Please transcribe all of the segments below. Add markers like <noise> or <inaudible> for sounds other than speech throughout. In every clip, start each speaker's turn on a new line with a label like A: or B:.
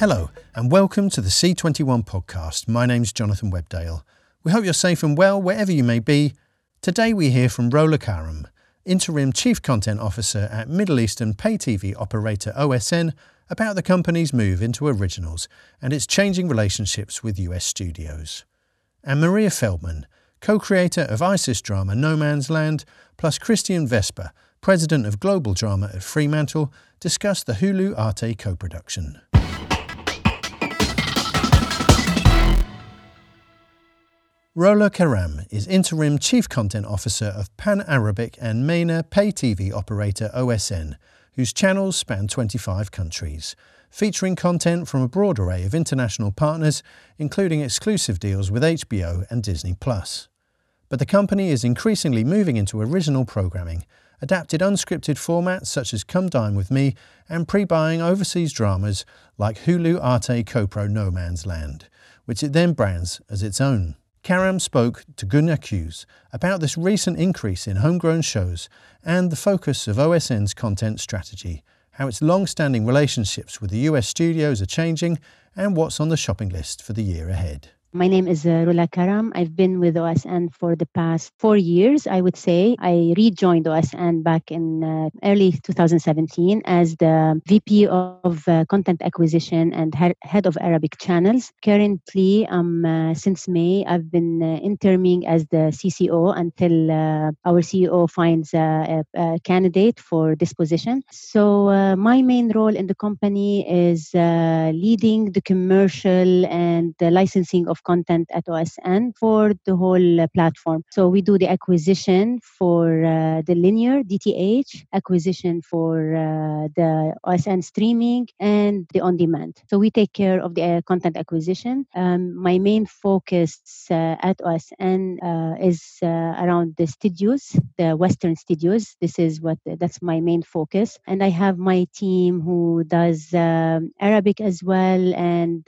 A: Hello, and welcome to the C21 podcast. My name's Jonathan Webdale. We hope you're safe and well wherever you may be. Today we hear from Rola Karam, Interim Chief Content Officer at Middle Eastern pay TV operator OSN, about the company's move into originals and its changing relationships with US studios. And Maria Feldman, co creator of ISIS drama No Man's Land, plus Christian Vesper, president of Global Drama at Fremantle, discuss the Hulu Arte co production. Rola Karam is Interim Chief Content Officer of Pan Arabic and MENA pay TV operator OSN, whose channels span 25 countries, featuring content from a broad array of international partners, including exclusive deals with HBO and Disney. Plus. But the company is increasingly moving into original programming, adapted unscripted formats such as Come Dine With Me, and pre buying overseas dramas like Hulu Arte Copro No Man's Land, which it then brands as its own. Karam spoke to Gunnar Hughes about this recent increase in homegrown shows and the focus of OSN's content strategy, how its long standing relationships with the US studios are changing, and what's on the shopping list for the year ahead.
B: My name is uh, Rola Karam. I've been with OSN for the past four years, I would say. I rejoined OSN back in uh, early 2017 as the VP of uh, Content Acquisition and Head of Arabic Channels. Currently, um, uh, since May, I've been uh, interning as the CCO until uh, our CEO finds a, a, candidate for this position. So, my main role in the company is leading the commercial and the licensing of content at OSN for the whole uh, platform. So we do the acquisition for uh, the linear DTH, acquisition for uh, the OSN streaming, and the on demand. So we take care of the uh, content acquisition. Um, my main focus uh, at OSN uh, is around the studios, the Western studios. This is what that's my main focus, and I have my team who does um, Arabic as well, and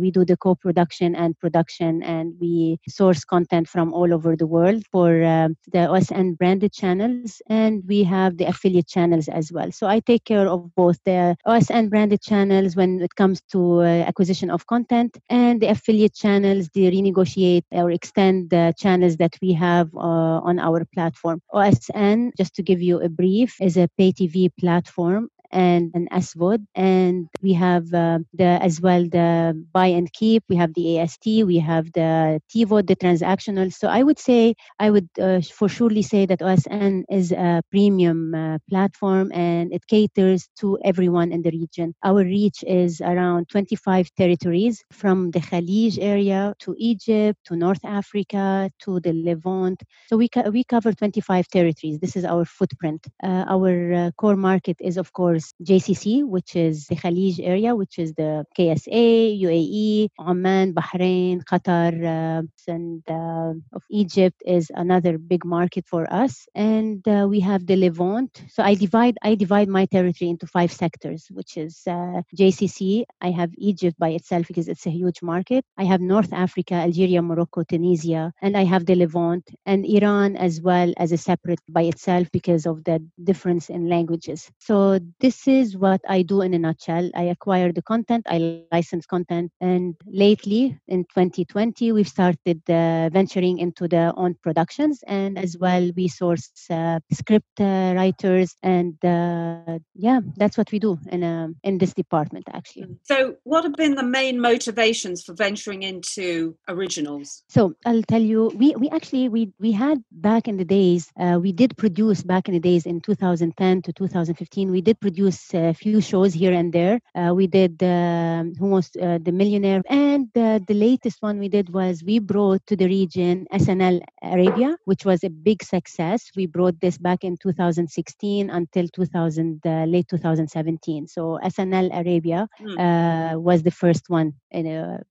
B: we do the co-production and production production and we source content from all over the world for uh, the OSN branded channels and we have the affiliate channels as well. So I take care of both the OSN branded channels when it comes to uh, acquisition of content and the affiliate channels, the renegotiate or extend the channels that we have uh, on our platform. OSN, just to give you a brief, is a pay TV platform and an SVOD. And we have uh, the as well the buy and keep. We have the AST. We have the TVOD, the transactional. So I would say I would uh, for surely say that OSN is a premium uh, platform and it caters to everyone in the region. Our reach is around 25 territories from the Khalij area to Egypt to North Africa to the Levant. So we we cover 25 territories. This is our footprint. Uh, our uh, core market is of course GCC, which is the Khalij area, which is the KSA, UAE, Oman, Bahrain, Qatar, uh, and uh, of Egypt is another big market for us. And uh, we have the Levant. So I divide I divide my territory into five sectors, which is uh, GCC. I have Egypt by itself because it's a huge market. I have North Africa, Algeria, Morocco, Tunisia, and I have the Levant and Iran as well as a separate by itself because of the difference in languages. So this this is what I do in a nutshell. I acquire the content, I license content, and lately in 2020 we've started uh, venturing into the own productions, and as well we source uh, script uh, writers, and uh, yeah, that's what we do in um, in this department actually.
C: So, what have been the main motivations for venturing into originals?
B: So I'll tell you, we we actually we we had back in the days uh, we did produce back in the days in 2010 to 2015 we did produce produce a few shows here and there. Uh, we did um, Who Wants uh, the Millionaire, and uh, the latest one we did was we brought to the region SNL Arabia, which was a big success. We brought this back in 2016 until 2000, uh, late 2017. So SNL Arabia mm. was the first one.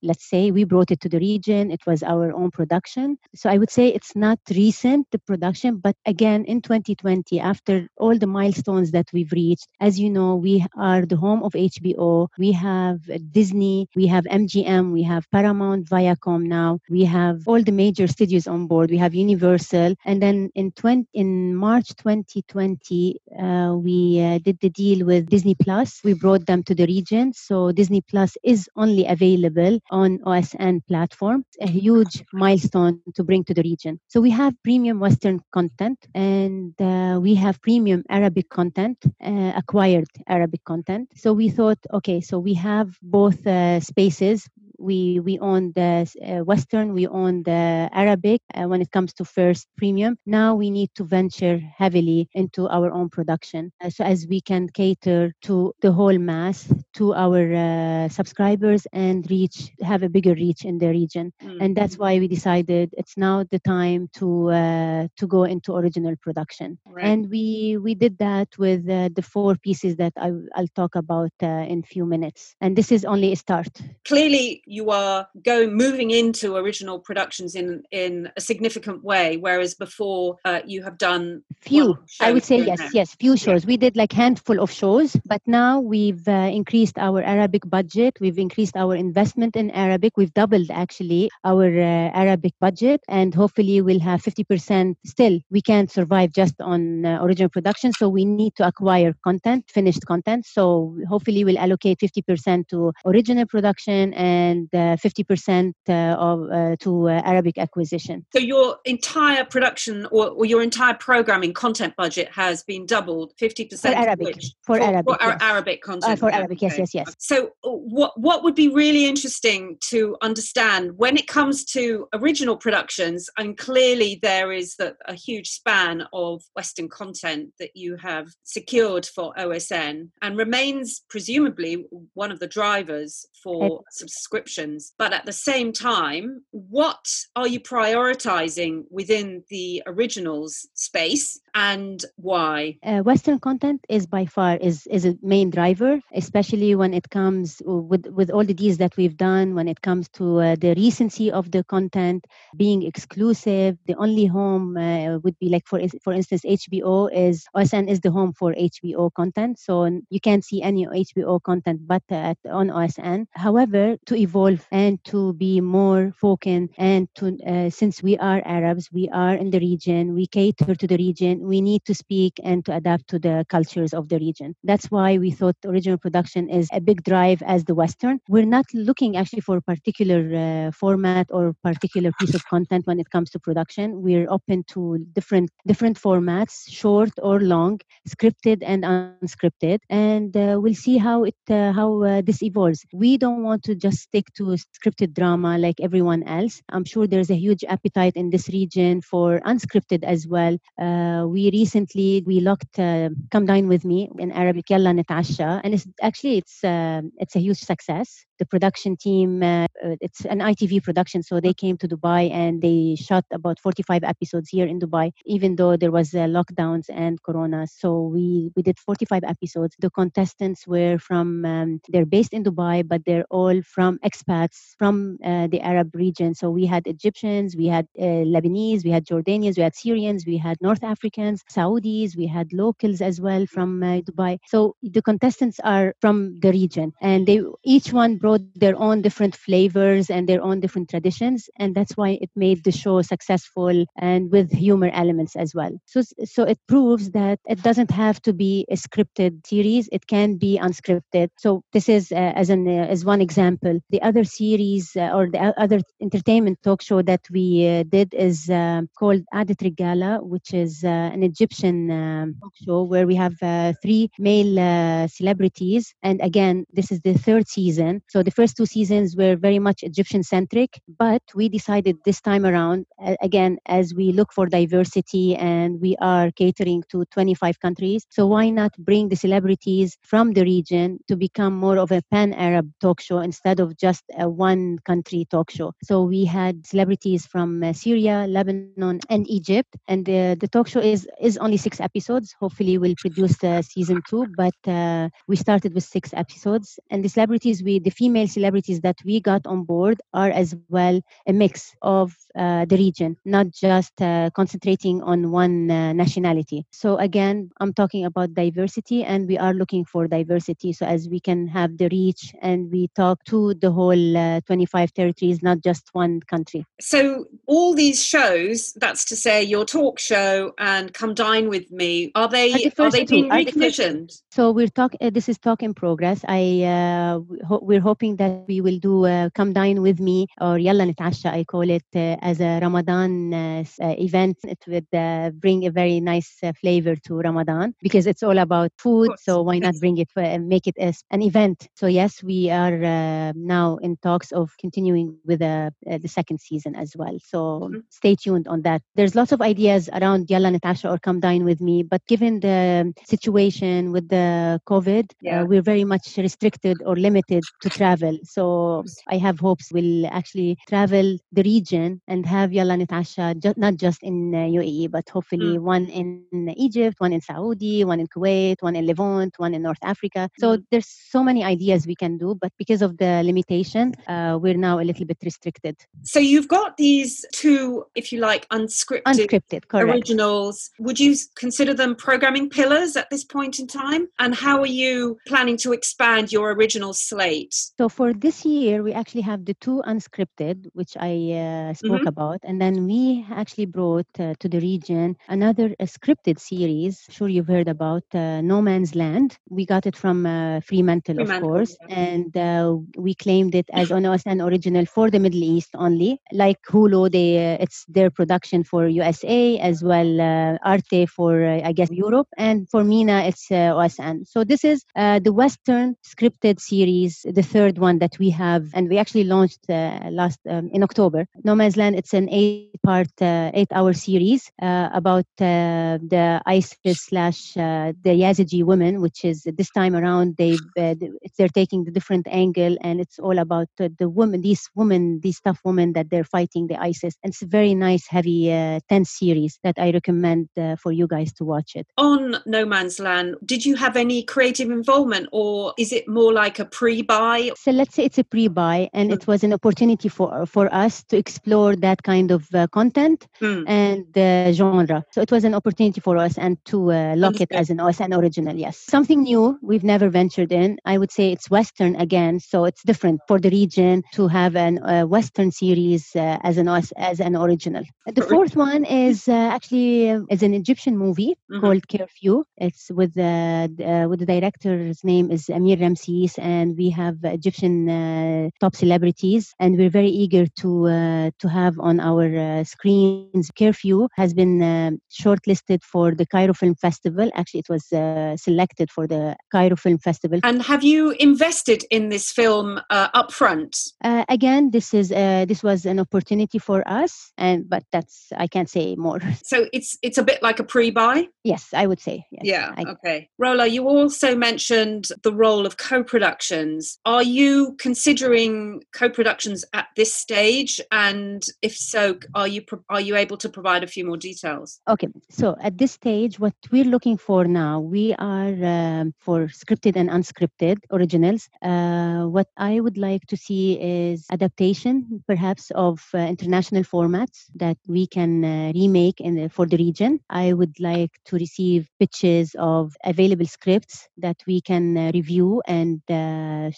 B: let's say we brought it to the region. It was our own production. So I would say it's not recent the production, but again in 2020, after all the milestones that we've reached, as you know, we are the home of HBO. We have Disney, we have MGM, we have Paramount, Viacom now. We have all the major studios on board. We have Universal. And then in 20, in March 2020, uh, we uh, did the deal with Disney Plus. We brought them to the region. So Disney Plus is only available on OSN platform, a huge milestone to bring to the region. So we have premium Western content and uh, we have premium Arabic content, uh, acquired Arabic content. So we thought, okay, so we have both uh, spaces we we own the uh, Western, we own the Arabic uh, when it comes to first premium. Now we need to venture heavily into our own production, uh, so as we can cater to the whole mass, to our uh, subscribers, and reach have a bigger reach in the region. Mm-hmm. And that's why we decided it's now the time to uh, to go into original production. Right. And we we did that with uh, the four pieces that I, will talk about in few minutes. And this is only a start.
C: Clearly you are going moving into original productions in in a significant way whereas before uh, you have done
B: few. i would say yes there. yes few shows. Yeah. we did like handful of shows but now we've uh, increased our arabic budget. We've increased our investment in arabic. We've doubled actually our uh, arabic budget and hopefully we'll have 50% still. We can't survive just on uh, original production so we need to acquire content finished content. So hopefully we'll allocate 50% to original production and and 50% uh, of, uh, to uh, Arabic acquisition.
C: So your entire production or, or, your entire programming content budget has been doubled, 50%
B: for Arabic.
C: Which,
B: for, for, Arabic,
C: for yes. Arabic content.
B: for Arabic, yes, yes, yes.
C: So what what would be really interesting to understand when it comes to original productions, and clearly there is the, a huge span of Western content that you have secured for OSN and remains presumably one of the drivers for subscription But at the same time, what are you prioritizing within the originals space and why?
B: Uh, Western content is by far is is a main driver, especially when it comes with with all the deals that we've done. When it comes to uh, the recency of the content being exclusive, the only home uh, would be like for for instance, HBO is OSN is the home for HBO content, so you can't see any HBO content but at, on OSN. However, to evolve and to be more focused and to uh, since we are Arabs, we are in the region, we cater to the region we need to speak and to adapt to the cultures of the region. That's why we thought original production is a big drive as the Western. We're not looking actually for a particular uh, format or particular piece of content when it comes to production. We're open to different different formats, short or long, scripted and unscripted, and uh, we'll see how it uh, how uh, this evolves. We don't want to just stick to scripted drama like everyone else. I'm sure there's a huge appetite in this region for unscripted as well. Uh, we recently we looked uh, come dine with me in arabic yalla nitasha. And it's actually it's uh, it's a huge success the production team uh, uh it's an itv production so they came to dubai and they shot about 45 episodes here in dubai even though there was uh, lockdowns and corona. So we we did 45 episodes. The contestants were from um, they're based in dubai but they're all from expats from uh, the arab region. So we had egyptians we had lebanese we had jordanians we had syrians we had north africans Saudis, we had locals as well from uh, Dubai. So the contestants are from the region and they each one brought their own different flavors and their own different traditions and that's why it made the show successful and with humor elements as well. So so it proves that it doesn't have to be a scripted series, it can be unscripted. So this is uh, as an uh, as one example. The other series uh, or the other entertainment talk show that we uh, did is uh, called Adet Regala, which is an Egyptian um, talk show where we have uh, three male uh, celebrities. And again, this is the third season. So the first two seasons were very much Egyptian centric, but we decided this time around, again, as we look for diversity and we are catering to 25 countries. So why not bring the celebrities from the region to become more of a pan Arab talk show instead of just a one country talk show? So we had celebrities from uh, Syria, Lebanon, and Egypt. And the, the talk show is is only six episodes. Hopefully, we'll produce the season two. But uh, we started with six episodes, and the celebrities, we the female female celebrities that we got on board are as well a mix of uh, the region, not just uh, concentrating on one uh, nationality. So again, I'm talking about diversity, and we are looking for diversity. So as we can have the reach, and we talk to the whole uh, 25 territories, not just one country.
C: So all these shows, that's to say, your talk show and Come Dine with Me, are they are, the are they being recommissioned?
B: So we're talk. Uh, this is talk in progress. I uh, ho- we're hoping that we will do Come Dine with Me or Yalla Nitasha. I call it as a Ramadan uh, uh, event. It would uh, bring a very nice flavor to Ramadan because it's all about food. So why not bring it, and make it as an event? So yes, we are now in talks of continuing with the second season as well. So mm-hmm. stay tuned on that. There's lots of ideas around Yalla Natasha or Come Dine with Me, but given the situation with the COVID, yeah. uh, we're very much restricted or limited to travel. So I have hopes we'll actually travel the region and have Yalla Natasha, ju- not just in uh, UAE, but hopefully mm. one in Egypt, one in Saudi, one in Kuwait, one in Levant, one in North Africa. So mm. there's so many ideas we can do, but because of the limitation, uh, we're now a little bit restricted.
C: So you've got these two, if you like, unscripted,
B: unscripted
C: originals. Would you consider them programming pillars at this point in time? And how are you planning to expand your original slate?
B: So for this year, we actually have the two unscripted, which I uh, spoke mm-hmm. about, and then we actually brought uh, to the region another scripted series. I'm sure you've heard about uh, No Man's Land. We got it from uh, Fremantle, Fremantle, of course, yeah. and uh, we claimed it as an original for the Middle East only. Like Hulu, they it's their production for USA as well, Arte for I guess Europe, and for MENA it's OSN. So this is the Western scripted series, the third one that we have, and we actually launched last um, in October. No Man's Land. It's an eight-part, uh, eight-hour series uh, about uh, the ISIS slash the Yazidi women, which is this time around they they're taking the different angle, and it's all about the women, these women, these tough women that they're fighting the ISIS. And it's a very nice, heavy, tense series that I recommend for you guys to watch it.
C: On No Man's Land, did you have any creative involvement, or is it more like a pre-buy?
B: So let's say it's a pre-buy, and it was an opportunity for for us to explore that kind of uh, content mm. and the genre. So it was an opportunity for us and to uh, lock it as an OSN original, yes. Something new we've never ventured in. I would say it's Western again, so it's different for the region to have an uh, Western series uh, as an OS, as an original. The fourth one is uh, actually uh, is an Egyptian movie mm-hmm. called Curfew. It's with the with the director's name is Amir Ramses, and we have Egyptian top celebrities, and we're very eager to to have on our uh, screens. Curfew has been uh, shortlisted for the Cairo Film Festival. Actually, it was uh, selected for the Cairo Film Festival.
C: And have you invested in this film uh, upfront?
B: Uh, again, this is uh, this was an opportunity for us, and but that's I can't say more. <laughs>
C: So it's it's a bit like a pre-buy.
B: Yes, I would say. Yes,
C: yeah.
B: I,
C: okay. Rola, you also mentioned the role of co-productions. Are you considering co-productions at this stage? And if so, are you are you able to provide a few more details?
B: Okay, so at this stage, what we're looking for now, we are um, for scripted and unscripted originals. Uh, what I would like to see is adaptation, perhaps of uh, international formats that we can uh, remake in the, for the region. I would like to receive pitches of available scripts that we can uh, review and uh,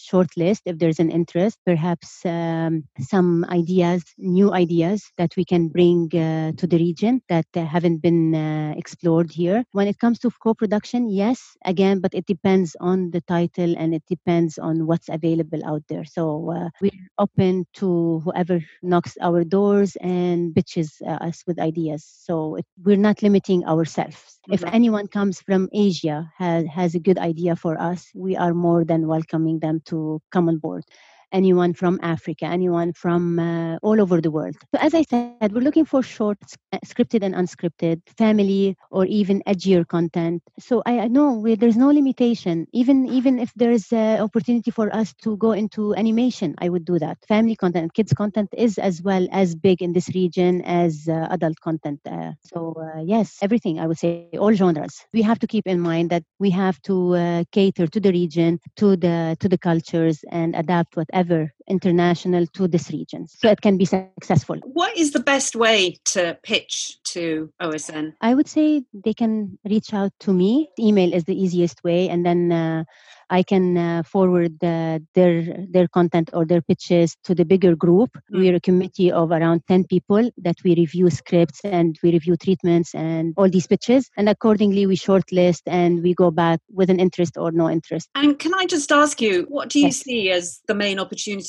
B: shortlist if there's an interest. Perhaps um, some ideas, new ideas that we can bring uh, to the region that uh, haven't been uh, explored here. When it comes to co-production, yes, again, but it depends on the title and it depends on what's available out there. So uh, we're open to whoever knocks our doors and pitches uh, us with ideas. So it, we're not limiting ourselves. Mm-hmm. If anyone comes from Asia has has a good idea for us, we are more than welcoming them to come on board anyone from Africa, anyone from uh, all over the world. So, as I said, we're looking for short, uh, scripted and unscripted, family, or even edgier content. So, I, know there's no limitation. Even even if there's an opportunity for us to go into animation, I would do that. Family content, kids content is as well as big in this region as uh, adult content. Uh, so, uh, yes, everything I would say, all genres. We have to keep in mind that we have to uh, cater to the region, to the to the cultures, and adapt whatever ever international to this region so it can be successful
C: what is the best way to pitch to osn
B: i would say they can reach out to me email is the easiest way and then uh, I can uh, forward their their content or their pitches to the bigger group. Mm. We're a committee of around 10 people that we review scripts and we review treatments and all these pitches. And accordingly, we shortlist and we go back with an interest or no interest.
C: And can I just ask you, what do you yes. see as the main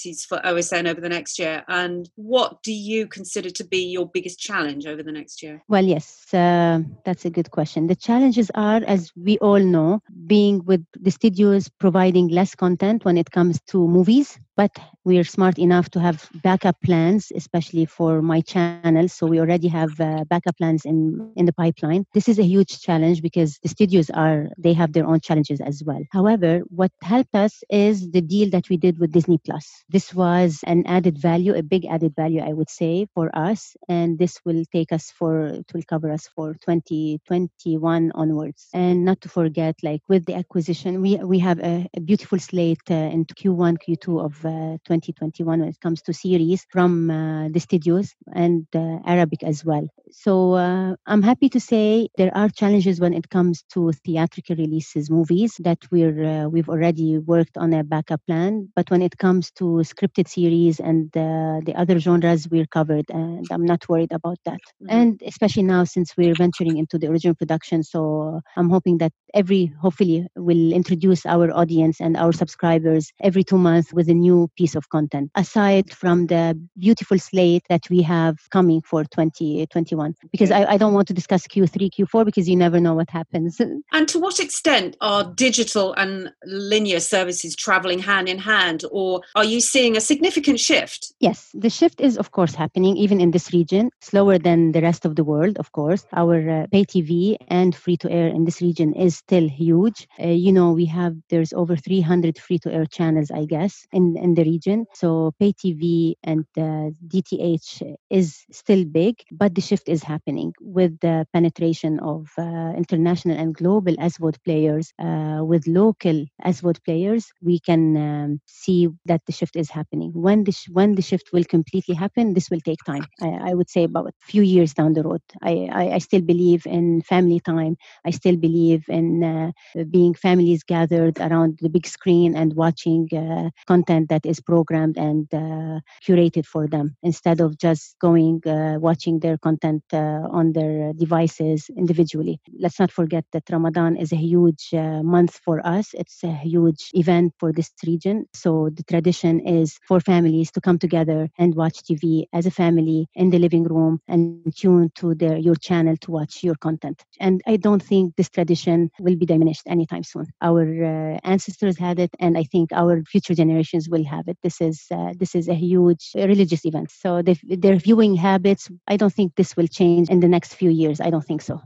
C: opportunities for OSN over the next year? And what do you consider to be your biggest challenge over the next year?
B: Well, yes, uh, that's a good question. The challenges are, as we all know, being with the studios providing less content when it comes to movies but we are smart enough to have backup plans especially for my channel so we already have uh, backup plans in in the pipeline this is a huge challenge because the studios are they have their own challenges as well however what helped us is the deal that we did with disney plus this was an added value a big added value i would say for us and this will take us for it will cover us for 2021 onwards and not to forget like with the acquisition we we have a, a beautiful slate uh, in q1 q2 of 2021 when it comes to series from uh, the studios and uh, Arabic as well. So uh, I'm happy to say there are challenges when it comes to theatrical releases, movies that we're we've already worked on a backup plan. But when it comes to scripted series and the other genres, we're covered, and I'm not worried about that. Mm-hmm. And especially now since we're venturing into the original production, so I'm hoping that every hopefully will introduce our audience and our subscribers every two months with a new new piece of content aside from the beautiful slate that we have coming for 2021 because I, I, don't want to discuss q3 q4 because you never know what happens.
C: And to what extent are digital and linear services traveling hand in hand or are you seeing a significant shift?
B: Yes the shift is of course happening even in this region slower than the rest of the world of course. Our uh, pay tv and free to air in this region is still huge. Uh, you know we have there's over 300 free to air channels i guess in in the region. So pay TV and uh, DTH is still big, but the shift is happening with the penetration of uh, international and global SVOD players uh, with local SVOD players. We can um, see that the shift is happening. When the sh- when the shift will completely happen, this will take time. I, I would say about a few years down the road. I, I, I, still believe in family time. I still believe in uh, being families gathered around the big screen and watching uh, content that is programmed and uh, curated for them instead of just going uh, watching their content uh, on their devices individually. Let's not forget that Ramadan is a huge month for us. It's a huge event for this region. So the tradition is for families to come together and watch TV as a family in the living room and tune to their your channel to watch your content. And I don't think this tradition will be diminished anytime soon. Our uh, ancestors had it, and I think our future generations will have it. This is uh, this is a huge religious event. So the, their viewing habits, I don't think this will change in the next few years. I don't think so.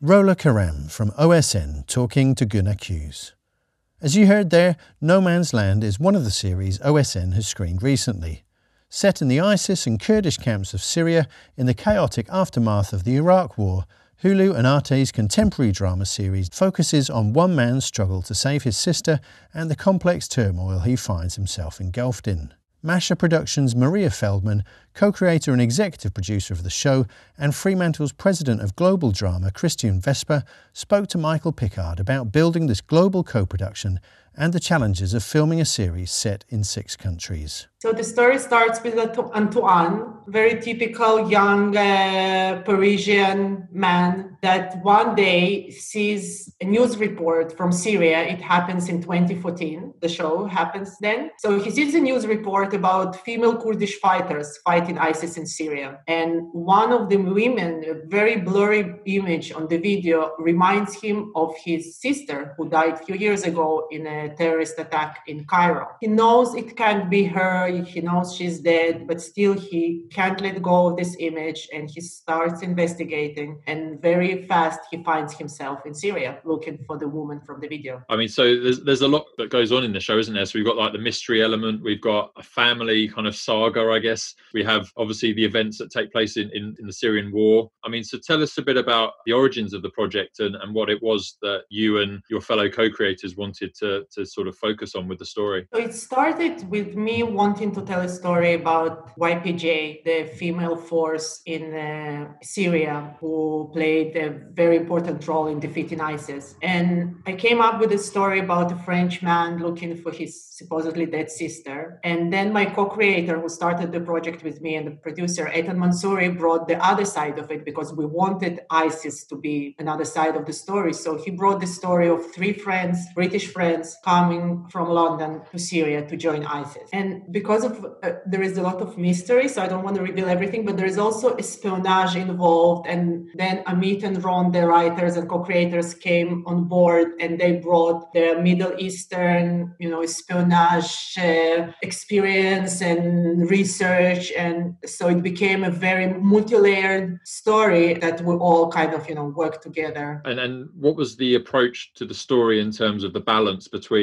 A: Rola Karam from OSN talking to Gunnar Kjus. As you heard there, No Man's Land is one of the series OSN has screened recently. Set in the ISIS and Kurdish camps of Syria in the chaotic aftermath of the Iraq War, Hulu and Arte's contemporary drama series focuses on one man's struggle to save his sister and the complex turmoil he finds himself engulfed in. Masha Productions' Maria Feldman, co creator and executive producer of the show, and Fremantle's president of global drama, Christian Vesper, spoke to Michael Pickard about building this global co production and the challenges of filming a series set in six countries.
D: So the story starts with Antoine, very typical young uh, Parisian man that one day sees a news report from Syria. It happens in 2014. The show happens then. So he sees a news report about female Kurdish fighters fighting ISIS in Syria. And one of the women, a very blurry image on the video, reminds him of his sister who died a few years ago in a terrorist attack in Cairo. He knows it can't be her, he knows she's dead, but still he can't let go of this image and he starts investigating. And very fast, he finds himself in Syria looking for the woman from the video.
E: I mean, so there's, there's a lot that goes on in the show, isn't there? So we've got like the mystery element, we've got a family kind of saga, I guess. We have obviously the events that take place in, in, in the Syrian war. I mean, so tell us a bit about the origins of the project and, and what it was that you and your fellow co-creators wanted to, to sort of focus on with the story.
D: So it started with me wanting to tell a story about YPJ, the female force in uh, Syria who played a very important role in defeating ISIS. And I came up with a story about a French man looking for his supposedly dead sister. And then my co-creator who started the project with me and the producer, Eitan Mansuri, brought the other side of it because we wanted ISIS to be another side of the story. So he brought the story of three friends, British friends, coming from London to Syria to join ISIS. And because of uh, there is a lot of mystery, so I don't want to reveal everything, but there is also espionage involved. And then Amit and Ron, the writers and co-creators, came on board and they brought their Middle Eastern, you know, espionage uh, experience and research, and so it became a very multi-layered story that we all kind of, you know, work together.
E: And and what was the approach to the story in terms of the balance between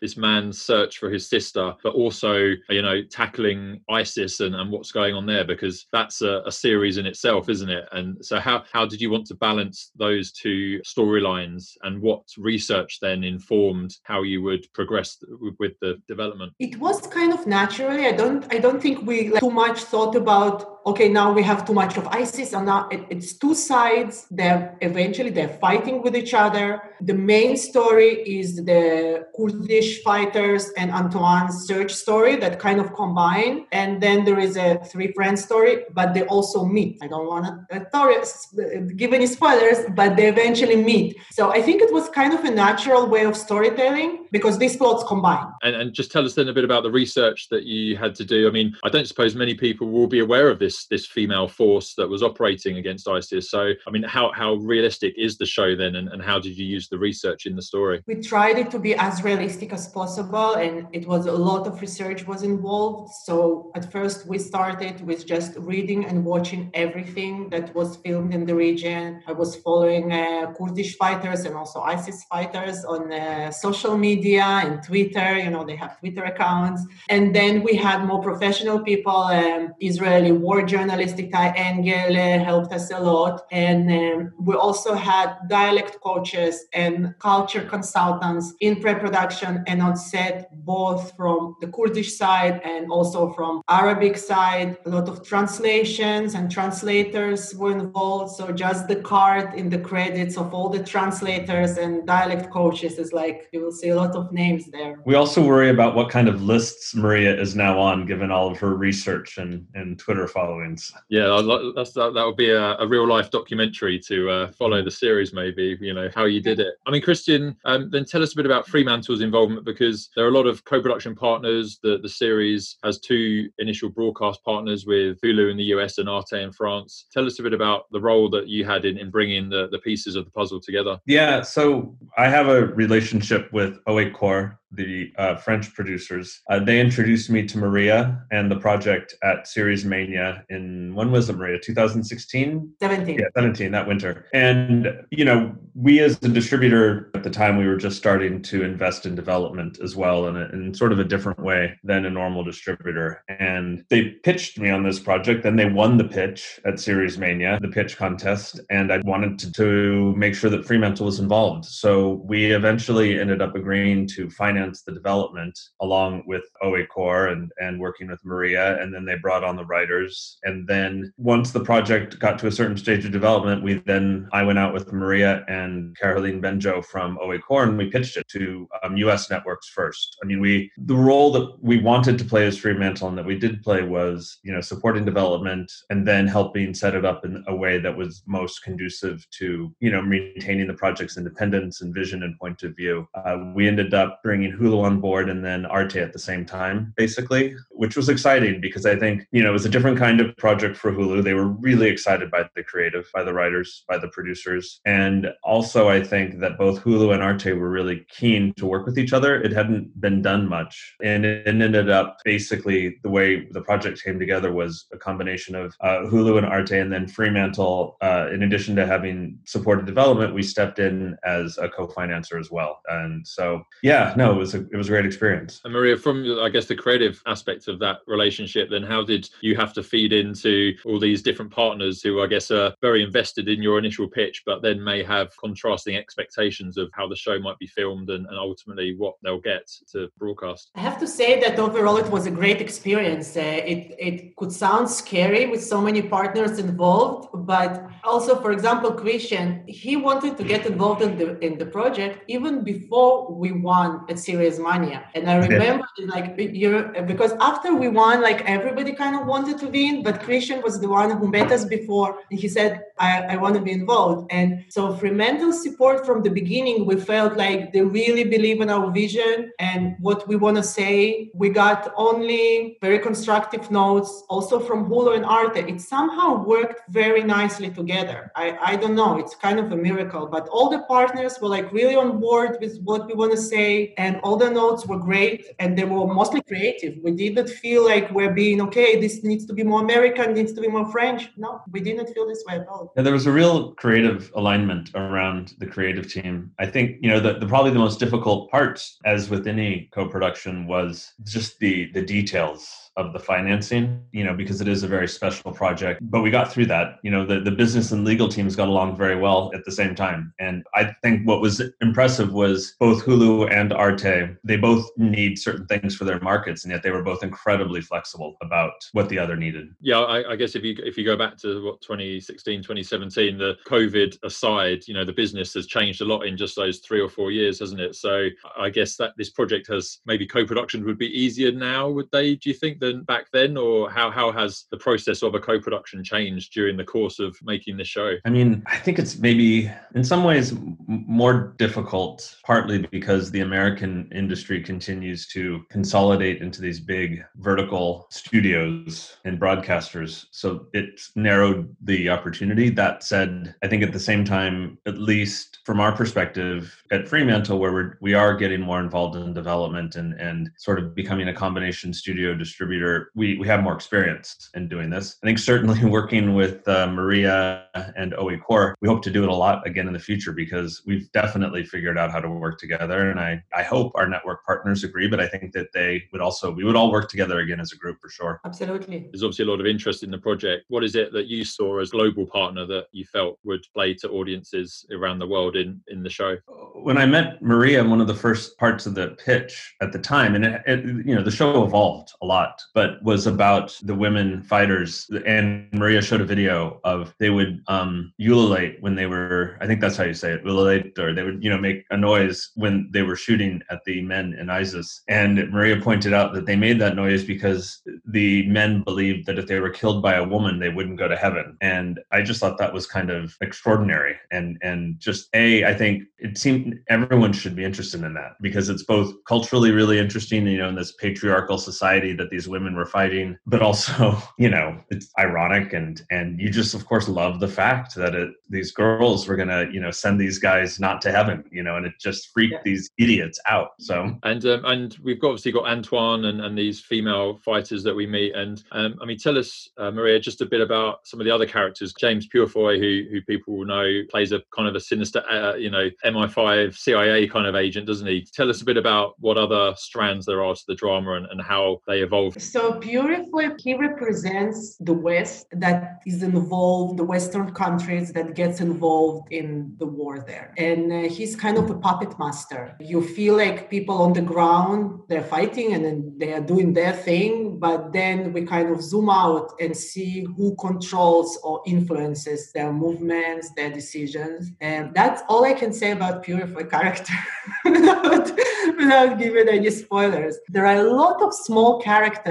E: this man's search for his sister, but also, you know, tackling ISIS and, and what's going on there? Because that's a, a series in itself, isn't it? And so how how did you want to balance those two storylines and what research then informed how you would progress with the development?
D: It was kind of naturally. I don't I don't think we like, too much thought about okay now we have too much of isis and now it, it's two sides they're eventually they're fighting with each other. The main story is the kurdish fighters and antoine's search story that kind of combine and then there is a three friends story but they also meet. I don't want to uh, give any spoilers but they eventually meet. So i think it was kind of a natural way of storytelling because these plots combine.
E: And, and just tell us then a bit about the research that you had to do. I mean i don't suppose many people will be aware of this this this female force that was operating against ISIS. So, I mean, how how realistic is the show then, and, and how did you use the research in the story?
D: We tried it to be as realistic as possible, and it was a lot of research was involved. So at first, we started with just reading and watching everything that was filmed in the region. I was following uh, Kurdish fighters and also ISIS fighters on uh, social media and Twitter. You know, they have Twitter accounts, and then we had more professional people, um, Israeli war more journalistic angle uh, helped us a lot. And um, we also had dialect coaches and culture consultants in pre-production and on set, both from the Kurdish side and also from Arabic side. A lot of translations and translators were involved. So just the card in the credits of all the translators and dialect coaches is like you will see a lot of names there.
F: We also worry about what kind of lists Maria is now on, given all of her research and, and Twitter followers followings.
E: Yeah, that's that, that would be a, a, real life documentary to uh, follow the series, maybe. You know how you did it. I mean, Christian, um, then tell us a bit about Fremantle's involvement because there are a lot of co-production partners. The the series has two initial broadcast partners with Hulu in the US and Arte in France. Tell us a bit about the role that you had in, in bringing the, the pieces of the puzzle together.
F: Yeah, so I have a relationship with Haut et Court, the uh, French producers. Uh, they introduced me to Maria and the project at Series Mania in when was it, Maria? 2016?
D: 17.
F: Yeah, 17 that winter. And you know, we as a distributor at the time we were just starting to invest in development as well in, a, in sort of a different way than a normal distributor. And they pitched me on this project, and they won the pitch at Series Mania, the pitch contest, and I wanted to, to make sure that Fremantle was involved. So we eventually ended up agreeing to finance finance the development along with Haut et Court and, and working with Maria. And then they brought on the writers. And then once the project got to a certain stage of development, we then, I went out with Maria and Caroline Benjo from Haut et Court and we pitched it to um, US networks first. I mean, we, the role that we wanted to play as Fremantle and that we did play was, you know, supporting development and then helping set it up in a way that was most conducive to, you know, maintaining the project's independence and vision and point of view. Uh, we ended up bringing Hulu on board and then Arte at the same time, basically, which was exciting because I think, you know, it was a different kind of project for Hulu. They were really excited by the creative, by the writers, by the producers. And also, I think that both Hulu and Arte were really keen to work with each other. It hadn't been done much. And it ended up basically the way the project came together was a combination of uh, Hulu and Arte and then Fremantle. Uh, in addition to having supported development, we stepped in as a co-financer as well. And so, yeah, no, was a, it was a great experience.
E: And Maria, from I guess the creative aspect of that relationship, then how did you have to feed into all these different partners who I guess are very invested in your initial pitch, but then may have contrasting expectations of how the show might be filmed and, and ultimately what they'll get to broadcast?
D: I have to say that overall it was a great experience. Uh, it it could sound scary with so many partners involved, but also, for example, Christian, he wanted to get involved in the in the project even before we won at Series Mania. And I remember like you because after we won, like everybody kind of wanted to be in, but Christian was the one who met us before and he said, I, I want to be involved. And so Fremantle support from the beginning, we felt like they really believe in our vision and what we want to say. We got only very constructive notes also from Hulu and Arte. It somehow worked very nicely together. I, I don't know, it's kind of a miracle, but all the partners were like really on board with what we want to say and all the notes were great and they were mostly creative. We didn't feel like we're being okay, this needs to be more American, needs to be more French. No, we didn't feel this way at all.
F: Yeah, there was a real creative alignment around the creative team. I think, you know, the, the probably the most difficult part, as with any co-production, was just the the details of the financing, you know, because it is a very special project. But we got through that. You know, the, the business and legal teams got along very well at the same time. And I think what was impressive was both Hulu and Arte, they both need certain things for their markets, and yet they were both incredibly flexible about what the other needed.
E: Yeah, I, I guess if you if you go back to what 2016, 2017, the COVID aside, you know, the business has changed a lot in just those three or four years, hasn't it? So I guess that this project has maybe co-production would be easier now, would they, do you think, back then, or how how has the process of a co-production changed during the course of making the show?
F: I mean, I think it's maybe in some ways more difficult, partly because the American industry continues to consolidate into these big vertical studios and broadcasters. So it's narrowed the opportunity. That said, I think at the same time, at least from our perspective at Fremantle, where we're, we are getting more involved in development and, and sort of becoming a combination studio distributor distributor, we, we have more experience in doing this. I think certainly <laughs> working with uh, Maria and Haut et Court, we hope to do it a lot again in the future because we've definitely figured out how to work together. And I, I hope our network partners agree, but I think that they would also, we would all work together again as a group for sure.
D: Absolutely.
E: There's obviously a lot of interest in the project. What is it that you saw as global partner that you felt would play to audiences around the world in, in the show?
F: When I met Maria, one of the first parts of the pitch at the time, and it, it, you know, the show evolved a lot but was about the women fighters. And Maria showed a video of they would um, ululate when they were, I think that's how you say it, ululate, or they would, you know, make a noise when they were shooting at the men in ISIS. And Maria pointed out that they made that noise because the men believed that if they were killed by a woman, they wouldn't go to heaven. And I just thought that was kind of extraordinary. And and just a, I think it seemed everyone should be interested in that because it's both culturally really interesting, you know, in this patriarchal society that these women were fighting, but also, <laughs> you know, it's ironic and and you just of course love the fact that it, these girls were gonna, you know, send these guys not to heaven, you know, and it just freaked yeah. these idiots out. So
E: and um, and we've obviously got Antoine and, and these female fighters that we meet, and um, I mean, tell us, uh, Maria, just a bit about some of the other characters. James Purefoy, who who people will know plays a kind of a sinister, uh, you know, MI5 CIA kind of agent, doesn't he? Tell us a bit about what other strands there are to the drama and, and how they evolve.
D: So Purefoy, he represents the West that is involved, the Western countries that gets involved in the war there. And uh, he's kind of a puppet master. You feel like people on the ground, they're fighting and then they are doing their thing, but then we kind of zoom out and see who controls or influences their movements, their decisions. And that's all I can say about beautiful character <laughs> without, without giving any spoilers. There are a lot of small characters,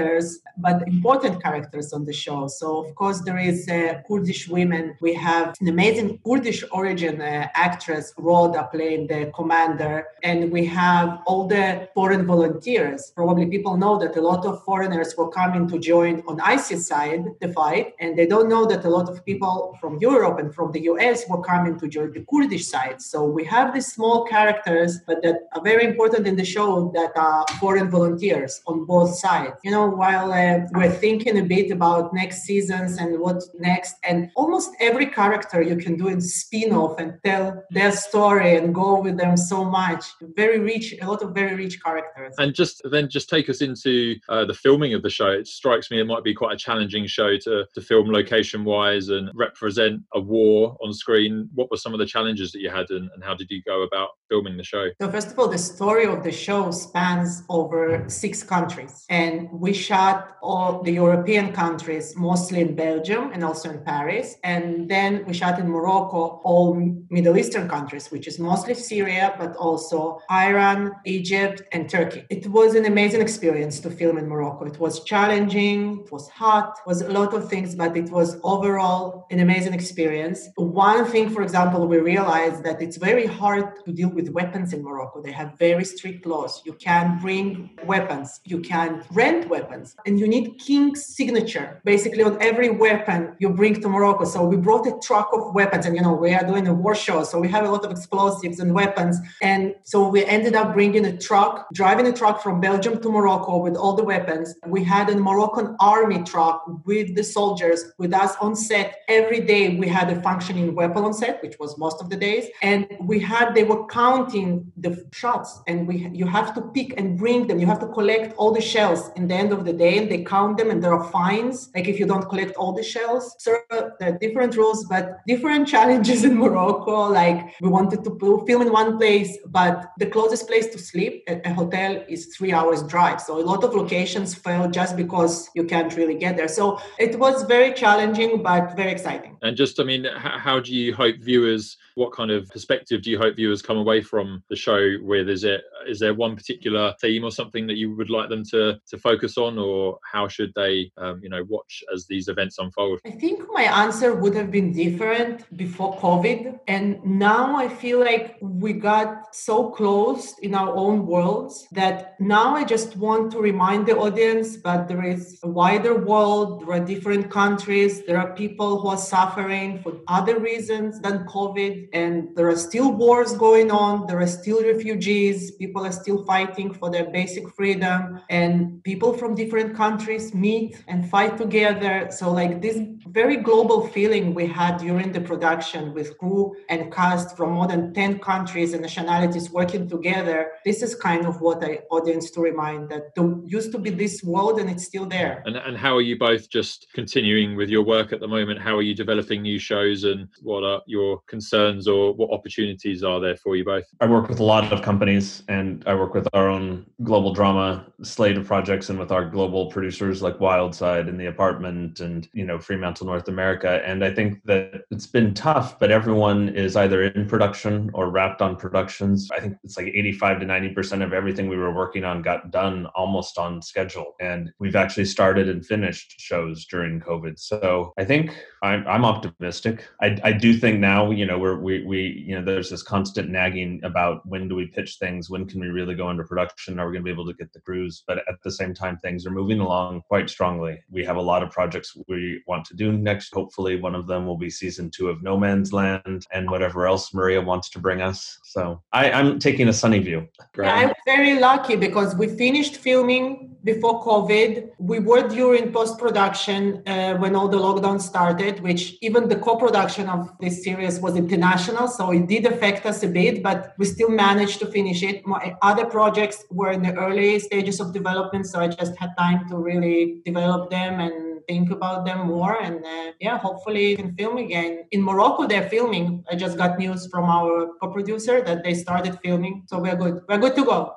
D: but important characters on the show. So, of course, there is uh, Kurdish women. We have an amazing Kurdish origin uh, actress, Rhoda, playing the commander. And we have all the foreign volunteers. Probably people know that a lot of foreigners were coming to join on ISIS side the fight, and they don't know that a lot of people from Europe and from the US were coming to join the Kurdish side. So we have these small characters, but that are very important in the show that are foreign volunteers on both sides. You know, while uh, we're thinking a bit about next seasons and what next, and almost every character you can do in spin-off and tell their story and go with them so much. Very rich, a lot of very rich characters.
E: And just then, just take us into uh, the filming of the show. It strikes me it might be quite a challenging show to to film location wise and represent a war on screen. What were some of the challenges that you had, and, and how did you go about filming the show?
D: So first of all, the story of the show spans over six countries, and we shot all the European countries, mostly in Belgium and also in Paris, and then we shot in Morocco, all Middle Eastern countries, which is mostly Syria, but also Iran, Egypt, and Turkey. It was an amazing experience to film in Morocco. It was challenging, it was hot, it was a lot of things, but it was overall an amazing experience. One thing, for example, we realized that it's very hard to deal with weapons in Morocco. They have very strict laws. You can't bring weapons, you can rent weapons, and you need king's signature basically on every weapon you bring to Morocco. So we brought a truck of weapons, and you know, we are doing a war show, so we have a lot of explosives and weapons. And so we ended up bringing a truck, driving a truck from Belgium to Morocco with all the weapons. We had a Moroccan army truck with the soldiers with us on set. Every day we had a functioning weapon on set, which was most of the days. And we had, they were counting the shots and we, you have to pick and bring them. You have to collect all the shells in the end of the day and they count them and there are fines. Like if you don't collect all the shells. So there are different rules, but different <laughs> challenges in Morocco. Like we wanted to film in one place, but the closest place to sleep, at a hotel, is three hours drive. So a lot of locations fail just because you can't really get there. So it was very challenging, but very exciting.
E: And just, I mean, how do you hope viewers? What kind of perspective do you hope viewers come away from the show with? Is it is there one particular theme or something that you would like them to to focus on, or how should they, um, you know, watch as these events unfold?
D: I think my answer would have been different before COVID, and now I feel like we got so close in our own worlds that now I just want to remind the audience, but there is a wider world. There are different countries. There are people who are suffering for other reasons than COVID, and there are still wars going on. There are still refugees. People are still fighting for their basic freedom, and people from different countries meet and fight together. So, like this very global feeling we had during the production with crew and cast from more than 10 countries and nationalities working together. This is kind of what I audience to remind that there used to be this world and it's still there.
E: And, and how are you both just continuing with your work at the moment? How are you developing new shows and what are your concerns or what opportunities are there for you both?
F: I work with a lot of companies and I work with our own global drama slate of projects and with our global producers like Wildside and The Apartment and, you know, Fremantle North America. And I think that it's been tough, but everyone is either in production or wrapped on productions. I think it's like 85 to 90% of everything we were working on got done almost on schedule. And we've actually started and finished shows during COVID. So I think I'm, I'm optimistic. I, I do think now, you know, we're, we, we, you know, there's this constant nagging about when do we pitch things? When can we really go into production? Are we going to be able to get the crews? But at the same time, things are moving along quite strongly. We have a lot of projects we want to do next. Hopefully, one of them will be season two of No Man's Land and whatever else Maria wants to bring us. So I, I'm taking a sunny view.
D: Yeah, I'm very lucky because we finished filming before COVID. We were during post production uh, when all the lockdown started, which even the co production of this series was international. So it did affect us a bit, but we still managed to finish it. My other projects were in the early stages of development. So I just had time to really develop them and think about them more. And uh, yeah hopefully can film again. In morocco they're filming. I just got news from our co-producer that they started filming so we're good. We're good to go.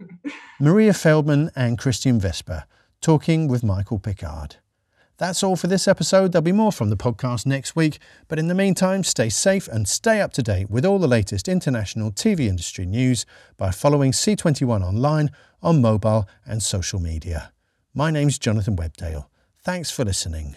D: <laughs>
A: Maria feldman and christian vesper talking with michael pickard That's all for this episode. There'll be more from the podcast next week. But in the meantime, stay safe and stay up to date with all the latest international TV industry news by following C21 online on mobile and social media. My name's Jonathan Webdale. Thanks for listening.